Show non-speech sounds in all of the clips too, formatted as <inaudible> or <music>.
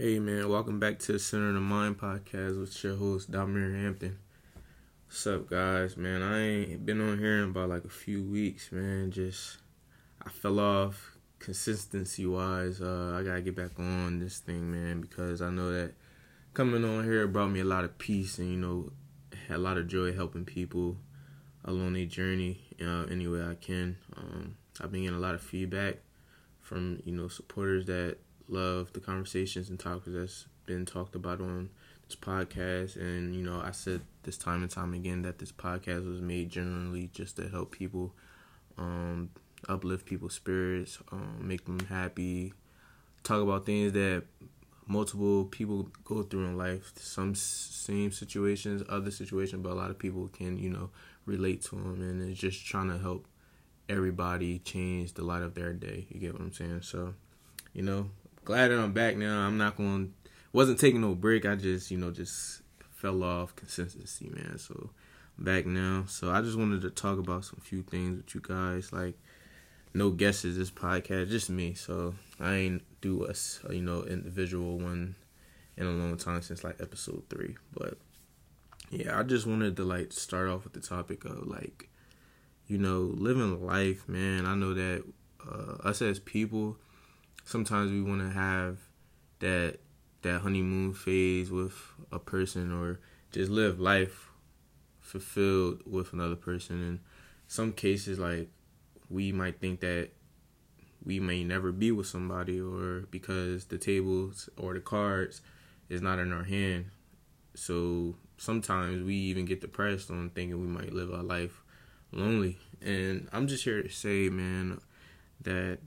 Hey man, welcome back to the Center of the Mind podcast with your host Dalmir Hampton. What's up, guys? Man, I ain't been on here in about like a few weeks, man. Just I fell off consistency wise. Uh, I gotta get back on this thing, man, because I know that coming on here brought me a lot of peace and you know a lot of joy helping people along their journey uh, any way I can. Um, I've been getting a lot of feedback from you know supporters that love the conversations and topics that's been talked about on this podcast. And, you know, I said this time and time again that this podcast was made generally just to help people, um, uplift people's spirits, um, make them happy, talk about things that multiple people go through in life. Some same situations, other situations, but a lot of people can, you know, relate to them. And it's just trying to help everybody change the light of their day. You get what I'm saying? So, you know, glad that I'm back now. I'm not going wasn't taking no break. I just, you know, just fell off consistency, man. So I'm back now. So I just wanted to talk about some few things with you guys. Like no guesses this podcast, just me. So I ain't do a you know individual one in a long time since like episode three. But yeah, I just wanted to like start off with the topic of like you know living life, man. I know that uh, us as people sometimes we want to have that that honeymoon phase with a person or just live life fulfilled with another person. And some cases like we might think that we may never be with somebody or because the tables or the cards is not in our hand. So sometimes we even get depressed on thinking we might live our life lonely. And i'm just here to say man that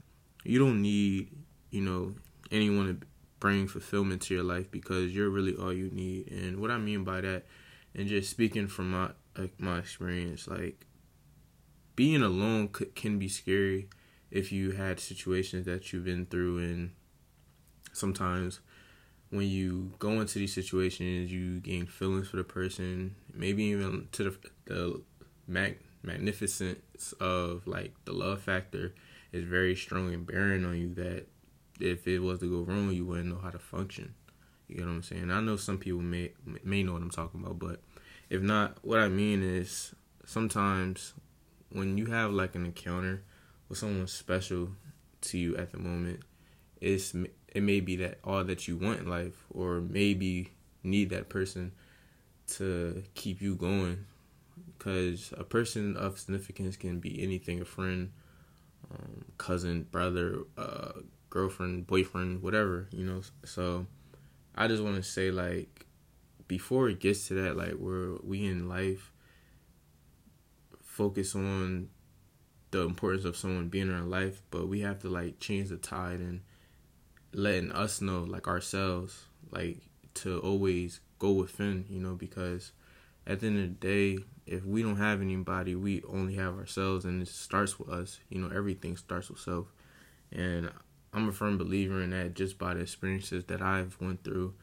you don't need you know, anyone to bring fulfillment to your life because you're really all you need. And what I mean by that, and just speaking from my like my experience, like being alone c- can be scary if you had situations that you've been through, and sometimes when you go into these situations, you gain feelings for the person, maybe even to the the mag- magnificence of like the love factor is very strong and bearing on you that if it was to go wrong, you wouldn't know how to function. You get what I'm saying? I know some people may may know what I'm talking about, but if not, what I mean is sometimes when you have like an encounter with someone special to you at the moment, it's it may be that all that you want in life, or maybe need that person to keep you going. Because a person of significance can be anything a friend, um, cousin, brother, uh, girlfriend, boyfriend, whatever, you know. So I just want to say like before it gets to that like where we in life focus on the importance of someone being in our life, but we have to like change the tide and letting us know like ourselves like to always go within, you know, because at the end of the day, if we don't have anybody, we only have ourselves and it starts with us. You know, everything starts with self. And I'm a firm believer in that just by the experiences that I've went through,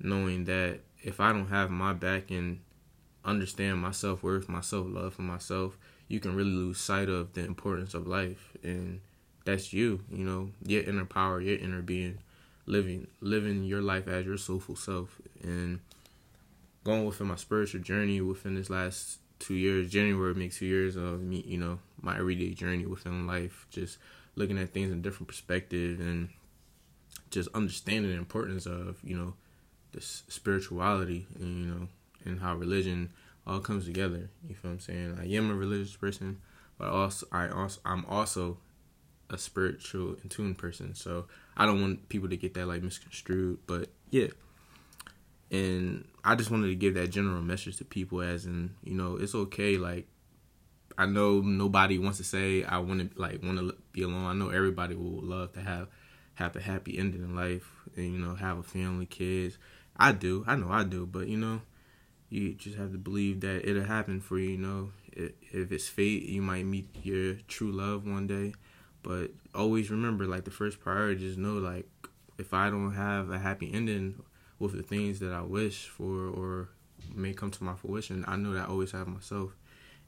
knowing that if I don't have my back and understand my self worth, my self love for myself, you can really lose sight of the importance of life, and that's you. You know, your inner power, your inner being, living living your life as your soulful self, and going within my spiritual journey within this last two years. January makes two years of me. You know, my everyday journey within life, just looking at things in different perspective and just understanding the importance of you know this spirituality and you know and how religion all comes together. You feel what I'm saying? I am a religious person, but also I also I'm also a spiritual in tune person. So I don't want people to get that like misconstrued. But yeah. And I just wanted to give that general message to people as in, you know, it's okay like I know nobody wants to say I want to like want to be alone. I know everybody would love to have have a happy ending in life and you know have a family, kids. I do. I know I do, but you know, you just have to believe that it'll happen for you. You know, if it's fate, you might meet your true love one day. But always remember, like the first priority, just know like if I don't have a happy ending with the things that I wish for or may come to my fruition, I know that I always have myself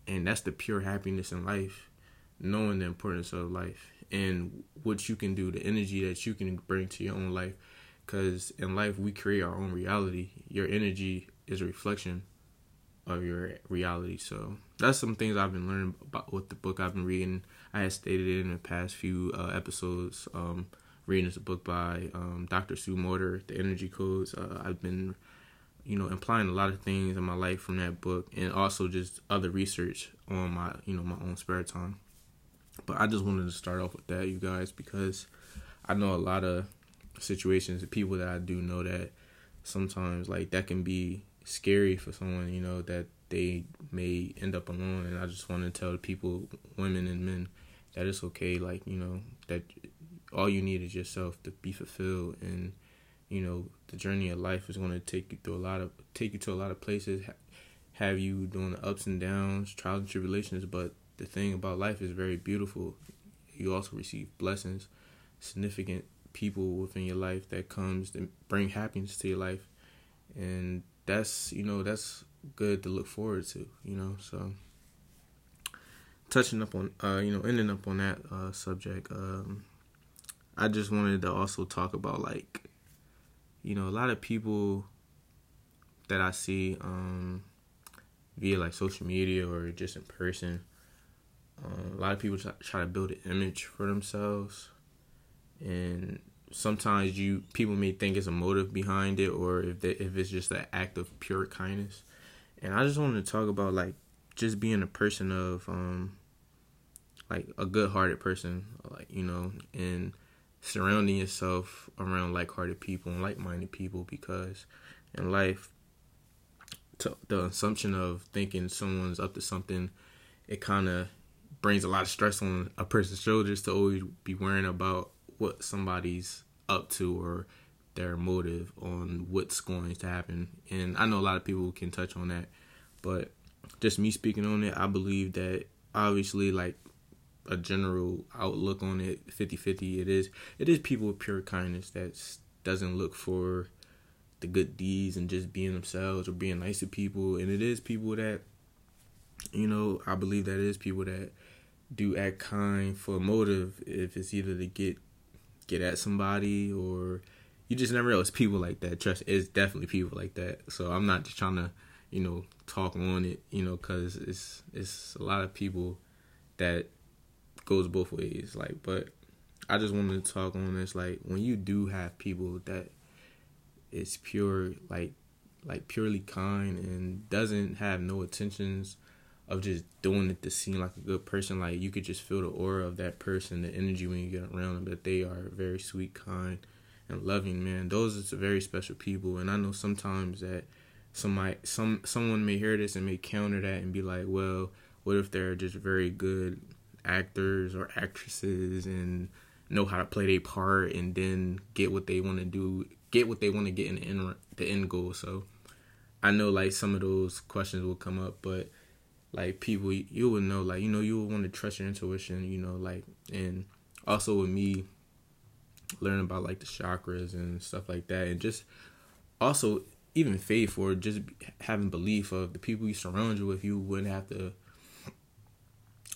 and that's the pure happiness in life knowing the importance of life and what you can do the energy that you can bring to your own life because in life we create our own reality. Your energy is a reflection of your reality. So that's some things I've been learning about with the book I've been reading. I had stated it in the past few uh, episodes. Um, reading this book by um, Dr. Sue Morter, The Energy Codes. Uh, I've been, you know, implying a lot of things in my life from that book, and also just other research on my, you know, my own spare time. But I just wanted to start off with that, you guys, because I know a lot of situations, and people that I do know that sometimes like that can be scary for someone, you know, that they may end up alone. And I just want to tell people, women and men, that it's okay. Like you know that all you need is yourself to be fulfilled, and you know the journey of life is going to take you through a lot of take you to a lot of places, have you doing the ups and downs, trials and tribulations. But the thing about life is very beautiful. You also receive blessings, significant people within your life that comes to bring happiness to your life, and that's you know that's good to look forward to. You know so touching up on uh you know ending up on that uh subject um i just wanted to also talk about like you know a lot of people that i see um via like social media or just in person uh, a lot of people try, to build an image for themselves. And sometimes you people may think it's a motive behind it or if they, if it's just an act of pure kindness. And i just wanted to talk about like just being a person of um like a good hearted person, like you know, and surrounding yourself around like hearted people and like minded people because in life the assumption of thinking someone's up to something, it kind of brings a lot of stress on a person's shoulders to always be worrying about what somebody's up to or their motive on what's going to happen. And I know a lot of people can touch on that, but just me speaking on it, I believe that obviously like a general outlook on it 50-50 it is it is people with pure kindness that doesn't look for the good deeds and just being themselves or being nice to people and it is people that you know i believe that is people that do act kind for a motive if it's either to get get at somebody or you just never know it's people like that trust it's definitely people like that so i'm not just trying to you know talk on it you know because it's it's a lot of people that goes both ways. Like, but I just wanted to talk on this. Like, when you do have people that is pure, like, like purely kind and doesn't have no intentions of just doing it to seem like a good person. Like, you could just feel the aura of that person, the energy when you get around them. That they are very sweet, kind, and loving. Man, those are very special people. And I know sometimes that some might some someone may hear this and may counter that and be like, well, what if they're just very good actors or actresses and know how to play their part and then get what they want to do, get what they want to get in the end, the end goal. So I know like some of those questions will come up, but like people, you would know, like you know, you would want to trust your intuition, you know, like and also with me learning about like the chakras and stuff like that, and just also even faith or just having belief of the people you surround you with, you wouldn't have to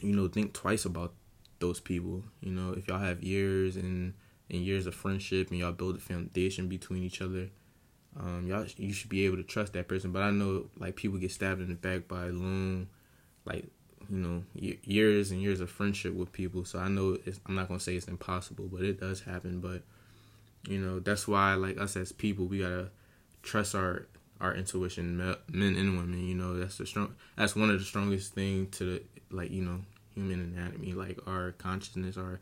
you know, think twice about those people. You know, if y'all have years and and years of friendship and y'all build a foundation between each other, um, y'all you should be able to trust that person. But I know like people get stabbed in the back by long, like you know, years and years of friendship with people. So I know I'm not gonna say it's impossible, but it does happen. But you know, that's why like us as people, we gotta trust our our intuition, men and women. You know, that's the strong. That's one of the strongest thing to the like you know human anatomy, like our consciousness, our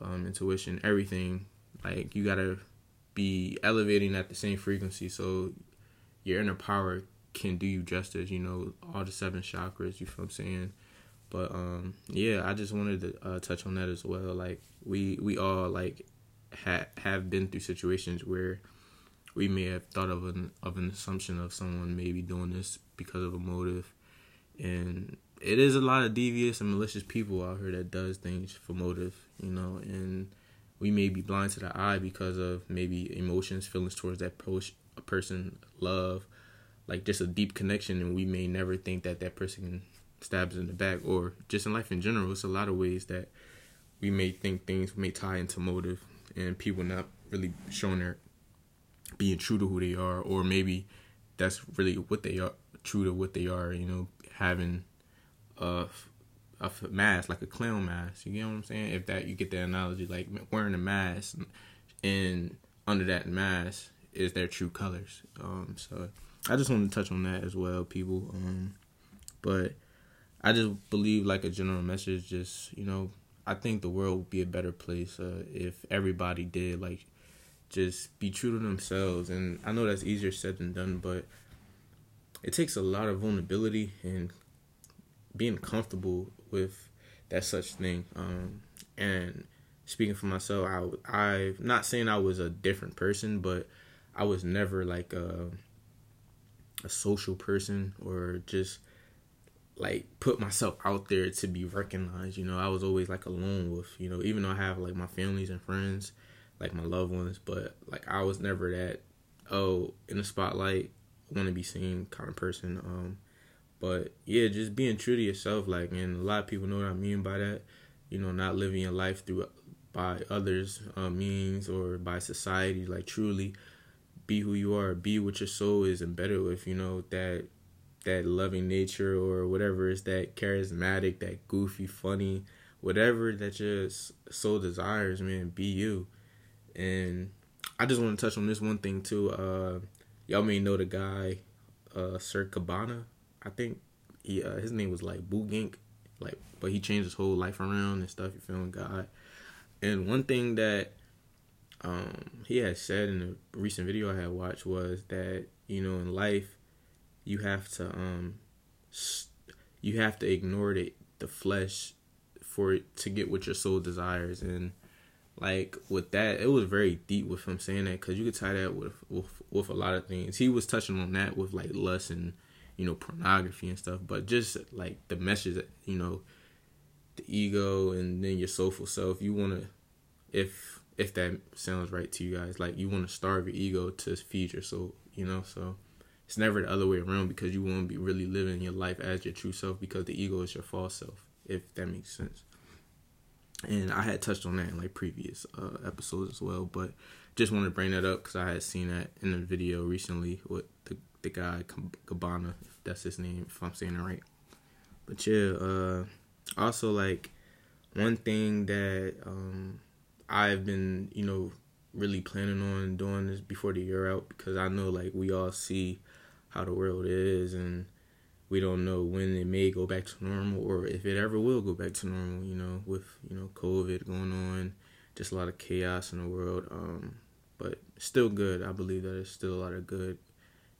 um, intuition, everything. Like you gotta be elevating at the same frequency, so your inner power can do you justice. You know, all the seven chakras. You feel I'm saying? But um, yeah, I just wanted to uh, touch on that as well. Like we we all like ha- have been through situations where we may have thought of an of an assumption of someone maybe doing this because of a motive, and it is a lot of devious and malicious people out here that does things for motive, you know, and we may be blind to the eye because of maybe emotions, feelings towards that post, person, love, like just a deep connection, and we may never think that that person stabs in the back, or just in life in general. It's a lot of ways that we may think things may tie into motive, and people not really showing their being true to who they are, or maybe that's really what they are, true to what they are. You know, having a a mask like a clown mask. You get what I'm saying? If that you get that analogy, like wearing a mask, and under that mask is their true colors. Um, so I just want to touch on that as well, people. Um, but I just believe like a general message, just you know, I think the world would be a better place uh, if everybody did like just be true to themselves. And I know that's easier said than done, but it takes a lot of vulnerability and being comfortable with that such thing. Um, and speaking for myself, I I not saying I was a different person, but I was never like a a social person or just like put myself out there to be recognized. You know, I was always like alone with, you know, even though I have like my families and friends, like my loved ones, but like I was never that oh in the spotlight, want to be seen kind of person. Um, but yeah, just being true to yourself, like, and a lot of people know what I mean by that. You know, not living your life through by others' uh, means or by society. Like, truly be who you are. Be what your soul is embedded with. You know that that loving nature or whatever is that charismatic, that goofy, funny, whatever that your soul desires. Man, be you. And I just want to touch on this one thing too. Uh, y'all may know the guy, uh, Sir Cabana. I think he uh, his name was like Boonk Gang, like, but he changed his whole life around and stuff. You feeling God? And one thing that um, he had said in a recent video I had watched was that you know in life you have to um you have to ignore the the flesh for it to get what your soul desires. And like with that it was very deep with him saying that because you could tie that with, with with a lot of things. He was touching on that with like lust and you know pornography and stuff but just like the message that you know the ego and then your soulful self. You want to if if that sounds right to you guys like you want to starve your ego to feed your soul you know? So it's never the other way around because you won't be really living your life as your true self because the ego is your false self if that makes sense. And i had touched on that in like previous uh, episodes as well but just wanted to bring that up because i had seen that in a video recently with the, the guy cabana if that's his name if i'm saying it right. But yeah uh also like one thing that um i've been you know really planning on doing this before the year out because i know like we all see how the world is and we don't know when it may go back to normal or if it ever will go back to normal you know with you know covid going on just a lot of chaos in the world um but still good. I believe that there's still a lot of good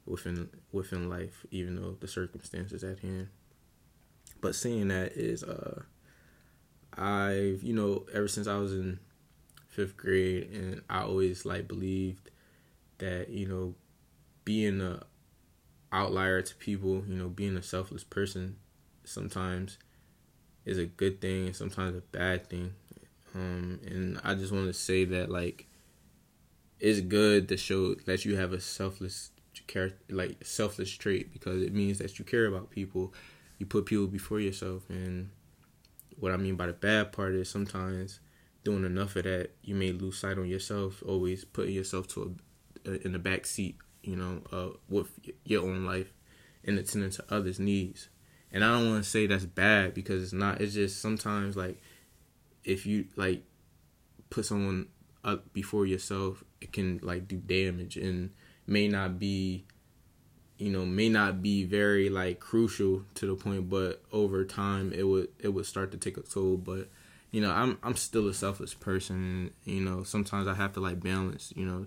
within within life even though the circumstances at hand. But seeing that is uh i've you know ever since i was in fifth grade and i always like believed that you know being a outlier to people, you know, being a selfless person sometimes is a good thing and sometimes a bad thing. Um, and I just want to say that like it's good to show that you have a selfless character, like selfless trait, because it means that you care about people. You put people before yourself, and what I mean by the bad part is sometimes doing enough of that, you may lose sight on yourself. Always putting yourself to a, in the back seat you know, uh, with your own life and attending to others' needs. And I don't want to say that's bad because it's not. It's just sometimes like if you like put someone up before yourself, it can like do damage and may not be, you know, may not be very like crucial to the point, but over time it would it would start to take a toll. But you know, I'm I'm still a selfless person. You know, sometimes I have to like balance. You know,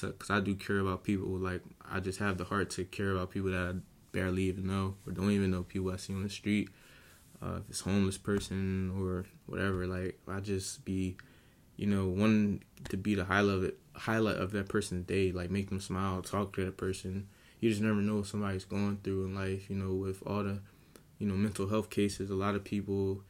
because I do care about people. Like I just have the heart to care about people that I barely even know or don't even know people I see on the street. Uh, if it's homeless person or whatever, like I just be, you know, one to be the highlight highlight of that person's day, like make them smile, talk to that person. You just never know what somebody's going through in life. You know, with all the, you know, mental health cases, a lot of people,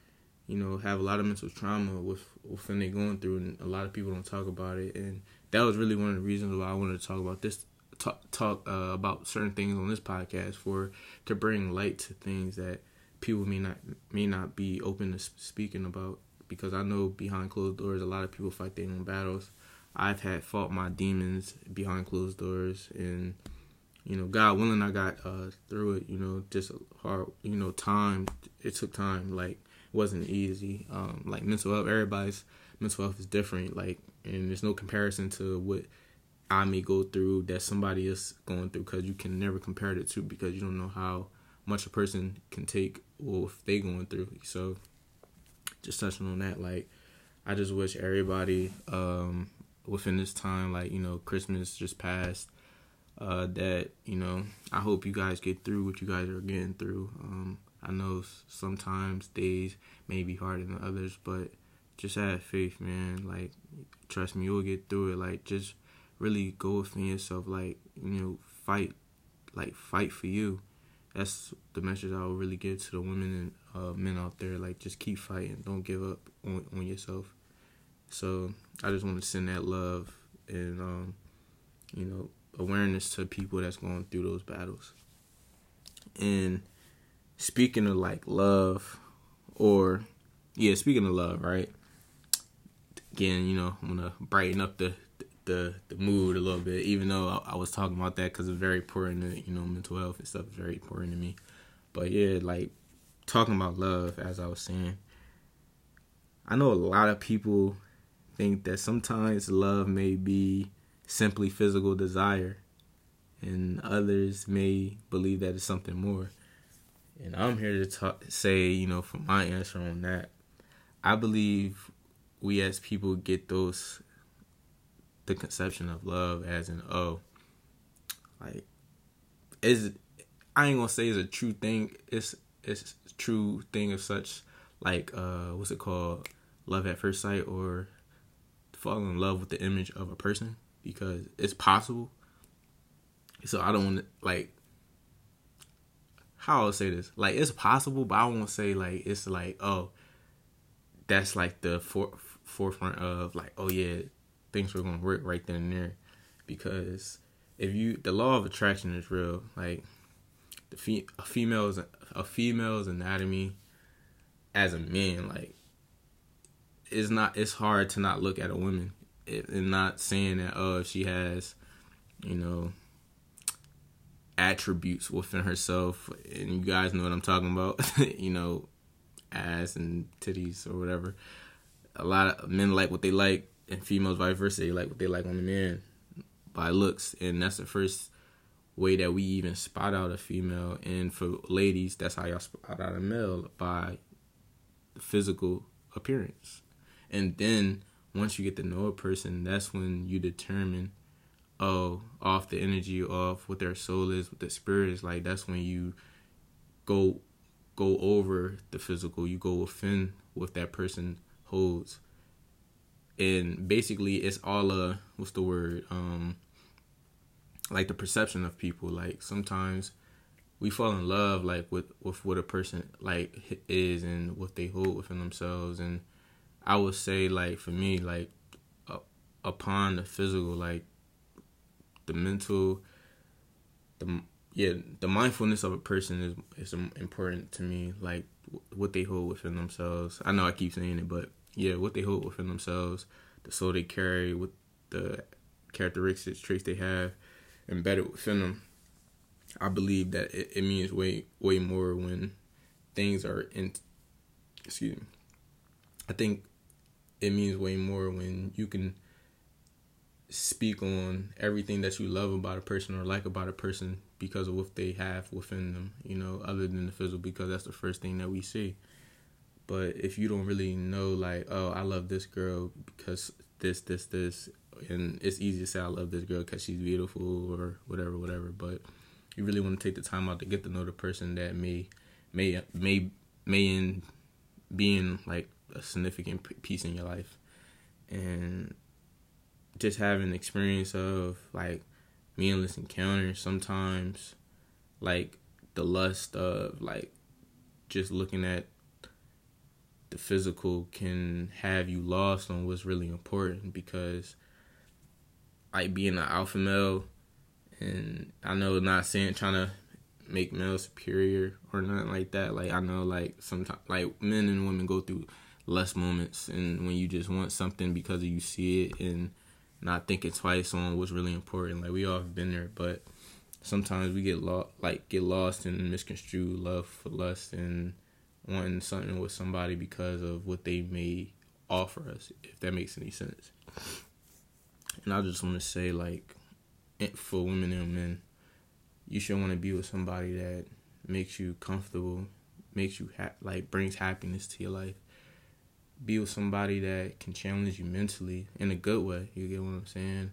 you know, have a lot of mental trauma with within they going through, and a lot of people don't talk about it. And that was really one of the reasons why I wanted to talk about this talk, talk uh, about certain things on this podcast for to bring light to things that people may not may not be open to speaking about because I know behind closed doors a lot of people fight their own battles. I've had fought my demons behind closed doors, and you know, God willing, I got uh, through it. You know, just hard. You know, time. It took time. Like, wasn't easy. Um, like mental health, everybody's mental health is different. Like, and there's no comparison to what I may go through that somebody is going through because you can never compare it to because you don't know how much a person can take or if they going through. So, just touching on that, like, I just wish everybody um, within this time, like you know, Christmas just passed. Uh, that you know, I hope you guys get through what you guys are getting through. Um, I know sometimes days may be harder than others, but just have faith, man. Like, trust me, you'll get through it. Like, just really go within yourself. Like, you know, fight, like fight for you. That's the message I would really give to the women and uh, men out there. Like, just keep fighting. Don't give up on, on yourself. So I just want to send that love and um, you know awareness to people that's going through those battles. And speaking of like love, or yeah, speaking of love, right? Again, you know, I'm gonna brighten up the the the mood a little bit, even though I, I was talking about that because it's very important. To, you know, mental health and stuff is very important to me. But yeah, like talking about love, as I was saying, I know a lot of people think that sometimes love may be simply physical desire, and others may believe that it's something more. And I'm here to talk, say, you know, for my answer on that, I believe we as people get those the conception of love as in oh, like is I ain't gonna say it's a true thing. It's it's true thing of such like uh what's it called love at first sight or fall in love with the image of a person because it's possible. So I don't want to like how I'll say this. Like it's possible, but I won't say like it's like oh that's like the for, forefront of like oh yeah things were gonna work right then and there. Because if you the law of attraction is real. Like the fe- a female's a female's anatomy as a man like it's not it's hard to not look at a woman. And not saying that oh if she has you know attributes within herself and you guys know what I'm talking about <laughs> you know ass and titties or whatever. A lot of men like what they like and females vice versa they like what they like on the man by looks and that's the first way that we even spot out a female. And for ladies that's how y'all spot out a male by physical appearance. And then once you get to know a person, that's when you determine, oh, off the energy, off what their soul is, what their spirit is like. That's when you go go over the physical. You go within what that person holds, and basically, it's all a what's the word? Um, like the perception of people. Like sometimes we fall in love like with with what a person like is and what they hold within themselves and I would say like for me like uh, upon the physical like the mental the yeah the mindfulness of a person is is important to me like what they hold within themselves. I know I keep saying it but yeah what they hold within themselves the soul they carry with the characteristics traits they have embedded within them. I believe that it, it means way way more when things are in excuse me I think it means way more when you can speak on everything that you love about a person or like about a person because of what they have within them, you know, other than the physical, because that's the first thing that we see. But if you don't really know, like, oh, I love this girl because this, this, this, and it's easy to say I love this girl because she's beautiful or whatever, whatever. But you really want to take the time out to get to know the person that may, may, may, may in being like a significant piece in your life and just having experience of like meaningless encounters sometimes like the lust of like just looking at the physical can have you lost on what's really important because like being an alpha male and I know not saying trying to make male superior or nothing like that. Like I know like sometimes like men and women go through less moments and when you just want something because you see it and not thinking twice on what's really important. Like we all have been there, but sometimes we get lost, like get lost and misconstrue love for lust and wanting something with somebody because of what they may offer us, if that makes any sense. And I just want to say, like, for women and men, you should want to be with somebody that makes you comfortable, makes you ha- like brings happiness to your life. Be with somebody that can challenge you mentally in a good way. You get what I'm saying?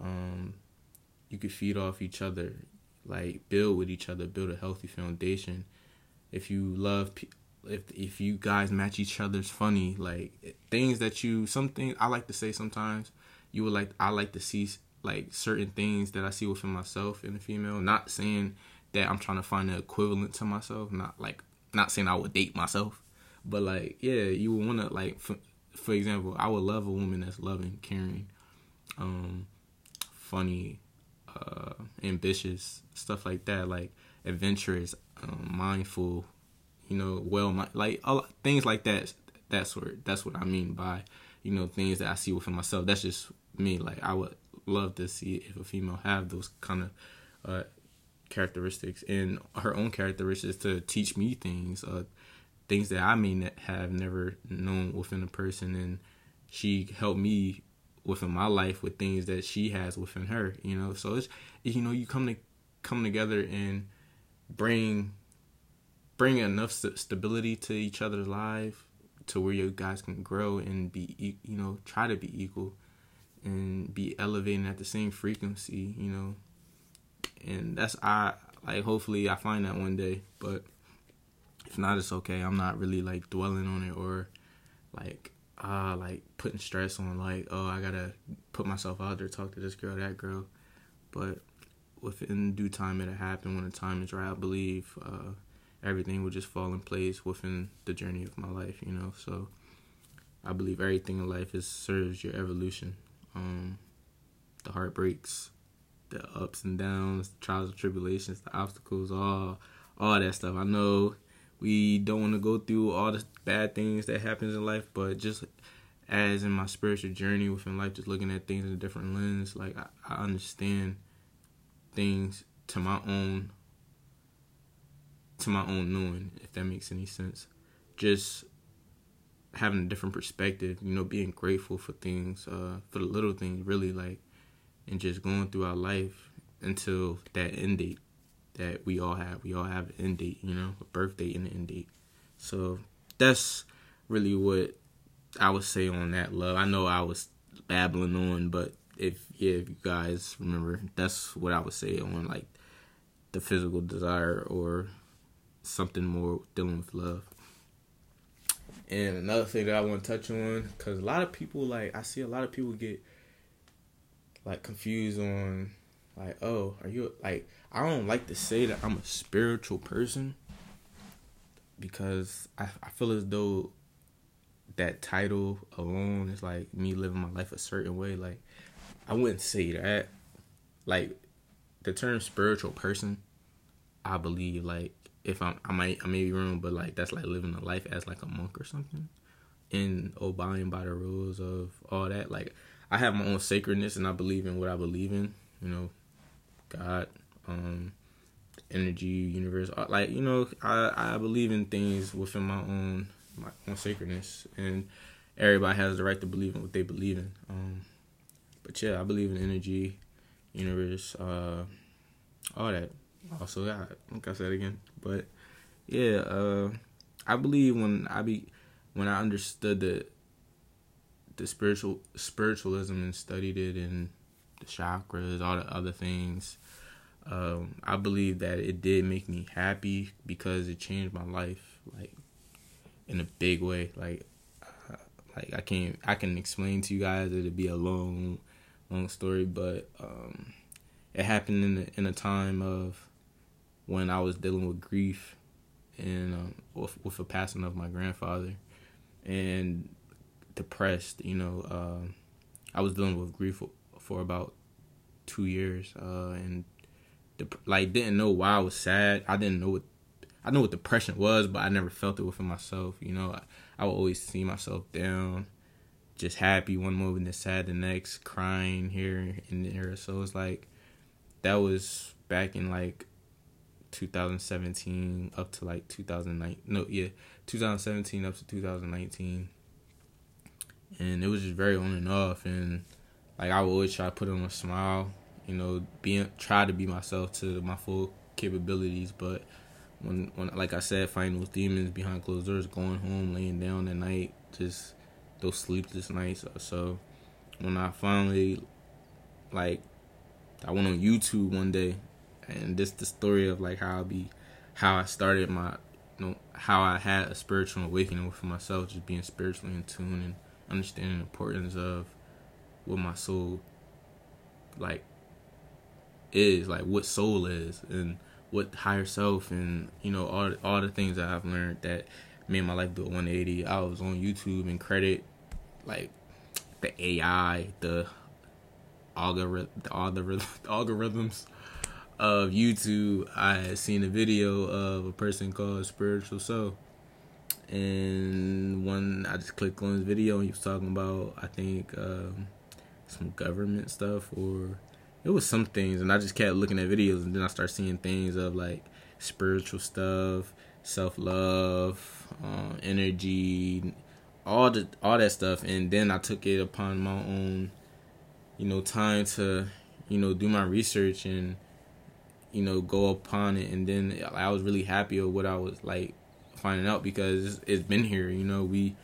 Um, you could feed off each other, like build with each other, build a healthy foundation. If you love, if if you guys match each other's funny, like things that you something I like to say sometimes, you would like I like to see like certain things that I see within myself in a female. Not saying that I'm trying to find an equivalent to myself. Not like not saying I would date myself, but like yeah, you would want to like for, for example, I would love a woman that's loving, caring, um, funny, uh, ambitious, stuff like that, like adventurous, um, mindful, you know, well, like all, things like that. That's what that's what I mean by you know things that I see within myself. That's just me. Like I would love to see if a female have those kind of uh, characteristics and her own characteristics to teach me things, uh, things that I may have never known within a person, and she helped me within my life with things that she has within her. You know, so it's you know you come to come together and bring bring enough st- stability to each other's life to where you guys can grow and be you know try to be equal and be elevating at the same frequency you know and that's I like hopefully I find that one day but if not it's okay. I'm not really like dwelling on it or like uh like putting stress on like oh I gotta put myself out there talk to this girl that girl. But within due time it'll happen. When the time is right I believe uh everything will just fall in place within the journey of my life you know? So I believe everything in life is serves your evolution. Um the heartbreaks the ups and downs the trials and tribulations the obstacles all all that stuff. I know we don't want to go through all the bad things that happens in life, but just as in my spiritual journey within life, just looking at things in a different lens, like I, I understand things to my own to my own knowing, if that makes any sense. Just having a different perspective, you know, being grateful for things, uh, for the little things, really like, and just going through our life until that end date that we all have. We all have an end date, you know, a birth date and an end date. So that's really what I would say on that love. I know I was babbling on, but if yeah, if you guys remember, that's what I would say on like the physical desire or something more dealing with love. And another thing that I want to touch on, because a lot of people like I see a lot of people get like confused on like, oh, are you like I don't like to say that I'm a spiritual person because I, I feel as though that title alone is like me living my life a certain way. Like I wouldn't say that. Like the term spiritual person, I believe like if I'm I might I may be wrong, but like that's like living a life as like a monk or something. And obeying by the rules of all that. Like I have my own sacredness and I believe in what I believe in, you know, God, um, energy, universe. Uh, like you know, I I believe in things within my own my own sacredness, and everybody has the right to believe in what they believe in. Um, but yeah, I believe in energy, universe, uh, all that. Also, yeah, like I said again, but yeah, uh, I believe when I be when I understood the the spiritual spiritualism and studied it and the chakras, all the other things, um, I believe that it did make me happy because it changed my life, like in a big way. Like, uh, like I can't, I can explain to you guys. It'd be a long, long story, but um, it happened in a, in a time of when I was dealing with grief and um, with, with the passing of my grandfather, and depressed. You know, uh, I was dealing with grief for, for about two years, uh, and like didn't know why I was sad. I didn't know what I know what depression was, but I never felt it within myself. You know, I, I would always see myself down, just happy one moment and sad the next, crying here and there. So it's like that was back in like 2017 up to like 2009. No, yeah, 2017 up to 2019, and it was just very on and off. And like I would always try to put on a smile, you know, being try to be myself to my full capabilities, but when when like I said, fighting those demons behind closed doors, going home, laying down at night, just those sleepless nights. Uh, so when I finally like I went on YouTube one day and this the story of like how I be how I started my you know how I had a spiritual awakening for myself, just being spiritually in tune and understanding the importance of what my soul like is, like what soul is and what higher self and you know all all the things that I've learned that made my life do a 180. I was on YouTube and credit like the AI, the algorithm, the algorithm, <laughs> algorithms of YouTube. I had seen a video of a person called Spiritual Soul, and one I just clicked on his video and he was talking about I think um, some government stuff or it was some things, and I just kept looking at videos, and then I started seeing things of like spiritual stuff, self love, uh, energy, all the all that stuff, and then I took it upon my own, you know, time to, you know, do my research and, you know, go upon it, and then I was really happy with what I was like finding out because it's been here, you know, we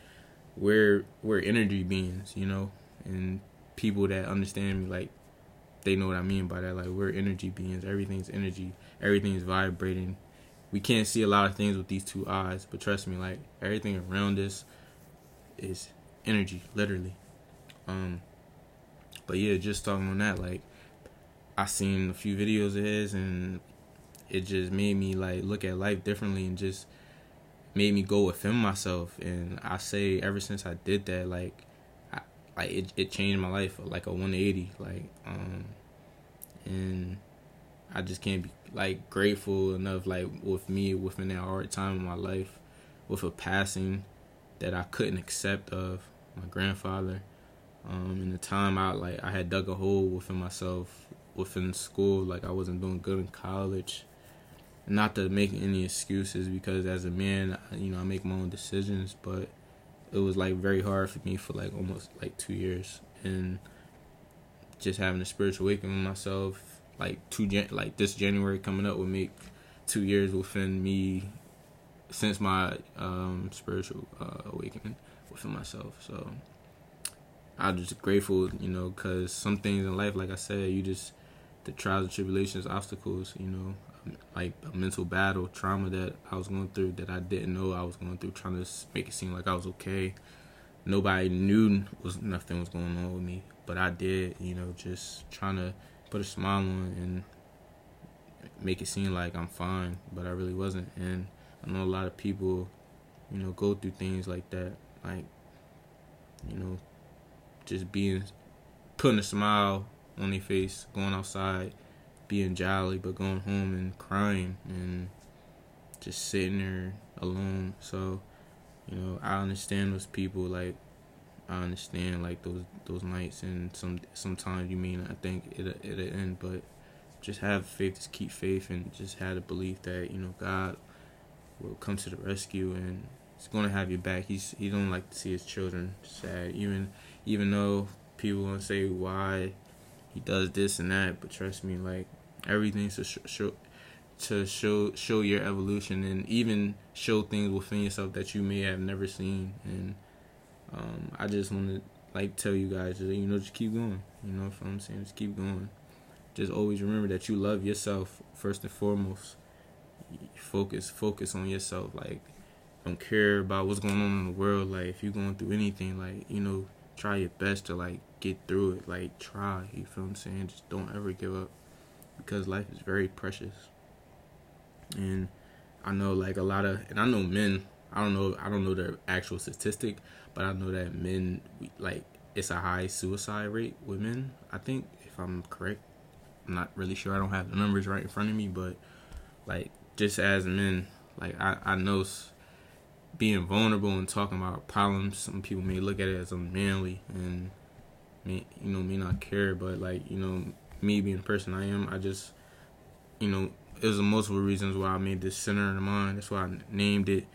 we're we're energy beings, you know, and people that understand me like they know what I mean by that. Like we're energy beings. Everything's energy. Everything's vibrating. We can't see a lot of things with these two eyes, but trust me, like everything around us is energy, literally. Um, but yeah, just talking on that, like I seen a few videos of his, and it just made me like look at life differently, and just made me go within myself. And I say, ever since I did that, like like it, it changed my life like a 180 like um and i just can't be like grateful enough like with me within that hard time in my life with a passing that i couldn't accept of my grandfather. Um in the time i like i had dug a hole within myself within school like i wasn't doing good in college. Not to make any excuses because as a man you know i make my own decisions but it was like very hard for me for like almost like two years. And just having a spiritual awakening myself like two Jan- like this January coming up would make two years within me since my um, spiritual uh, awakening within myself. So I'm just grateful you know because some things in life like I said you just the trials and tribulations obstacles you know like a mental battle, trauma that I was going through that I didn't know I was going through, trying to make it seem like I was okay. Nobody knew was nothing was going on with me, but I did. You know, just trying to put a smile on and make it seem like I'm fine, but I really wasn't. And I know a lot of people, you know, go through things like that, like you know, just being putting a smile on their face, going outside being jolly, but going home and crying and just sitting there alone. So, you know, I understand those people. Like, I understand like those those nights, and some sometimes you mean I think it it'll end, but just have faith, just keep faith, and just have the belief that you know God will come to the rescue and He's gonna have your back. He's he don't like to see his children sad, even even though people gonna say why he does this and that, but trust me, like everything to sh- show to show show your evolution and even show things within yourself that you may have never seen. And um, I just want to like tell you guys you know just keep going. You know I'm saying? Just keep going. Just always remember that you love yourself first and foremost. Focus focus on yourself. Like don't care about what's going on in the world. Like if you're going through anything like you know try your best to like get through it. Like try. You feel what I'm saying? Just don't ever give up because life is very precious. And I know like a lot of and I know men, I don't know I don't know the actual statistic, but I know that men like it's a high suicide rate with men, I think if I'm correct. I'm not really sure. I don't have the numbers right in front of me, but like just as men, like I I know being vulnerable and talking about problems. Some people may look at it as unmanly and may you know may not care, but like you know me being the person I am, I just you know it was multiple reasons why I made this center in the mind. That's why I named it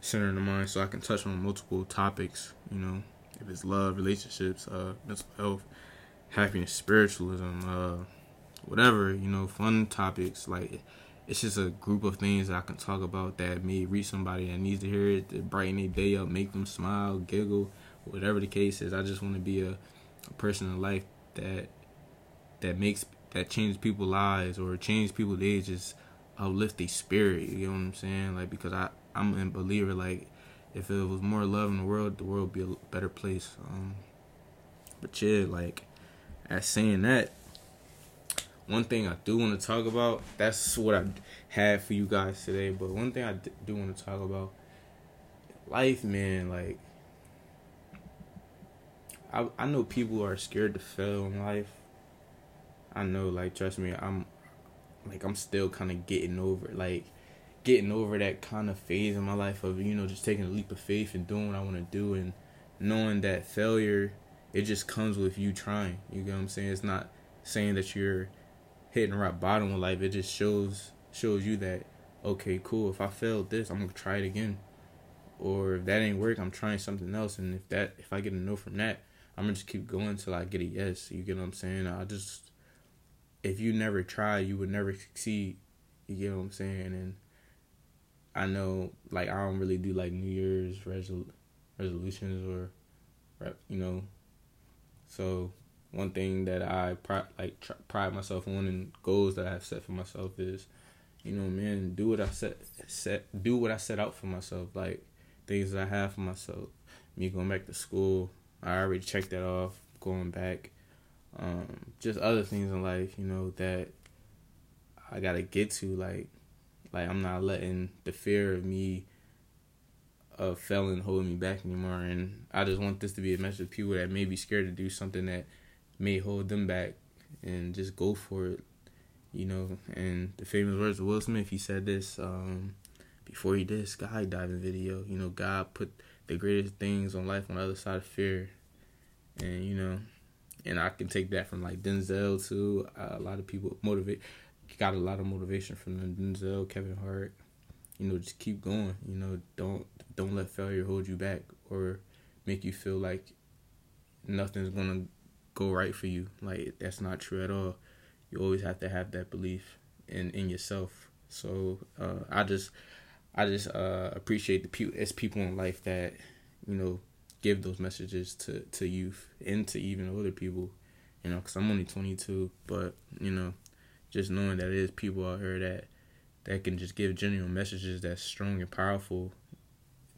center in the mind, so I can touch on multiple topics. You know, if it's love, relationships, uh, mental health, happiness, spiritualism, uh, whatever. You know, fun topics like it's just a group of things that I can talk about that may reach somebody that needs to hear it, to brighten their day up, make them smile, giggle, whatever the case is. I just want to be a, a person in life that that makes that changes people's lives or changes people's days, just uplift their spirit. You know what I'm saying? Like because I I'm a believer. Like if it was more love in the world, the world would be a better place. Um, but yeah, like as saying that, one thing I do want to talk about. That's what I had for you guys today. But one thing I do want to talk about, life, man. Like, I I know people are scared to fail in life. I know, like, trust me, I'm like I'm still kind of getting over like getting over that kind of phase in my life of you know just taking a leap of faith and doing what I want to do and knowing that failure it just comes with you trying. You get what I'm saying? It's not saying that you're hitting rock bottom of life. It just shows shows you that okay, cool. If I failed this, I'm gonna try it again. Or if that ain't work, I'm trying something else. And if that if I get a no from that, I'm gonna just keep going until I get a yes. You get what I'm saying? I just if you never try, you would never succeed. You get what I'm saying? And I know, like, I don't really do like New Year's resol- resolutions or, you know, so one thing that I pri- like tr- pride myself on and goals that I've set for myself is, you know, man, do what I set set do what I set out for myself. Like things that I have for myself. Me going back to school, I already checked that off. Going back, um, just other things in life, you know, that I gotta get to. Like, like I'm not letting the fear of me of failing hold me back anymore. And I just want this to be a message to people that may be scared to do something that may hold them back and just go for it, you know. And the famous words of Will Smith, he said this um, before he did skydiving video. You know, God put the greatest things on life on the other side of fear, and you know, and I can take that from like Denzel too. Uh, a lot of people motivate, got a lot of motivation from Denzel, Kevin Hart. You know, just keep going. You know, don't don't let failure hold you back or make you feel like nothing's gonna go right for you. Like that's not true at all. You always have to have that belief in in yourself. So uh, I just I just uh, appreciate the people as people in life that you know give those messages to to youth and to even older people. You know, because I'm only 22, but you know, just knowing that there's people out here that that can just give genuine messages that's strong and powerful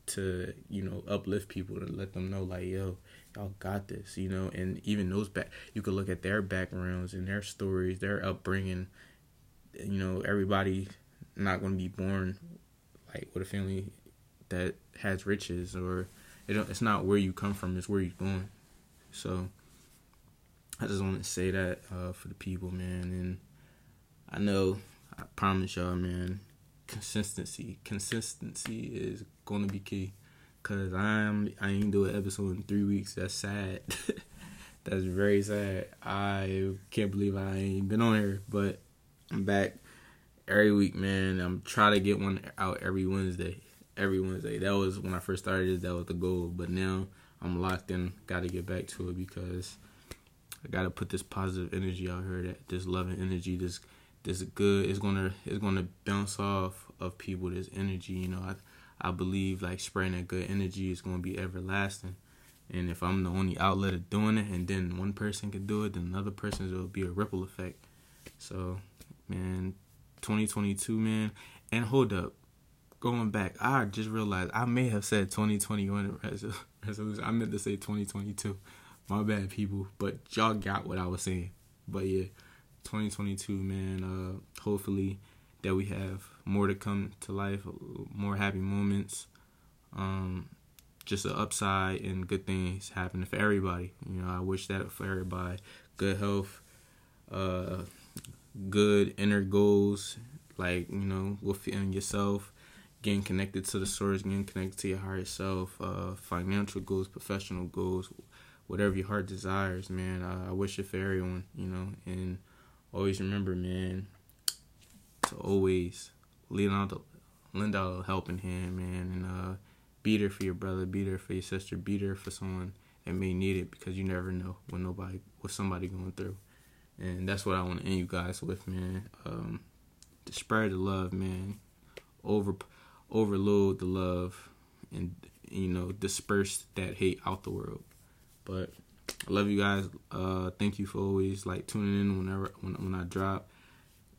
to you know uplift people and let them know like yo y'all got this you know and even those back you could look at their backgrounds and their stories their upbringing you know everybody not going to be born like with a family that has riches or it it's not where you come from it's where you're going so i just want to say that uh, for the people man and i know i promise y'all man consistency. Consistency is going to be key. Cause I'm I ain't do an episode in three weeks. That's sad. <laughs> That's very sad. I can't believe I ain't been on here, but I'm back every week, man. I'm trying to get one out every Wednesday. Every Wednesday. That was when I first started. That was the goal. But now I'm locked in. Got to get back to it because I got to put this positive energy out here. That this loving energy, this this good is gonna is gonna bounce off of people. This energy, you know, I I believe like spreading that good energy is gonna be everlasting. And if I'm the only outlet of doing it, and then one person can do it, then another person, it'll be a ripple effect. So, man, 2022, man. And hold up, going back, I just realized I may have said 2021 resolution. I meant to say 2022. My bad, people. But y'all got what I was saying. But yeah. 2022, man. Uh, hopefully that we have more to come to life, more happy moments, um, just an upside and good things happening for everybody. You know, I wish that for everybody. Good health, uh, good inner goals, like you know, within yourself. Getting connected to the source, getting connected to your higher self, uh, financial goals, professional goals, whatever your heart desires, man. I, wish it for everyone, you know, and always remember, man, to always lean out the lend out a helping hand, man, and uh, be there for your brother, be there for your sister, be there for someone that may need it because you never know what nobody what somebody going through, and that's what I want to end you guys with, man. Um, spread the love, man. Over overload the love, and you know disperse that hate out the world. But I love you guys. Uh, thank you for always like tuning in whenever when when I drop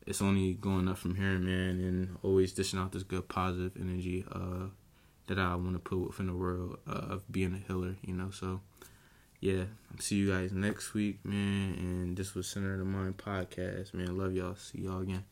it's only going up from here, man, and always dishing out this good positive energy uh, that I want to put within the world uh, of being a healer, you know. So, yeah, I'll see you guys next week, man. And this was Center of the Mind podcast, man. Love y'all. See y'all again.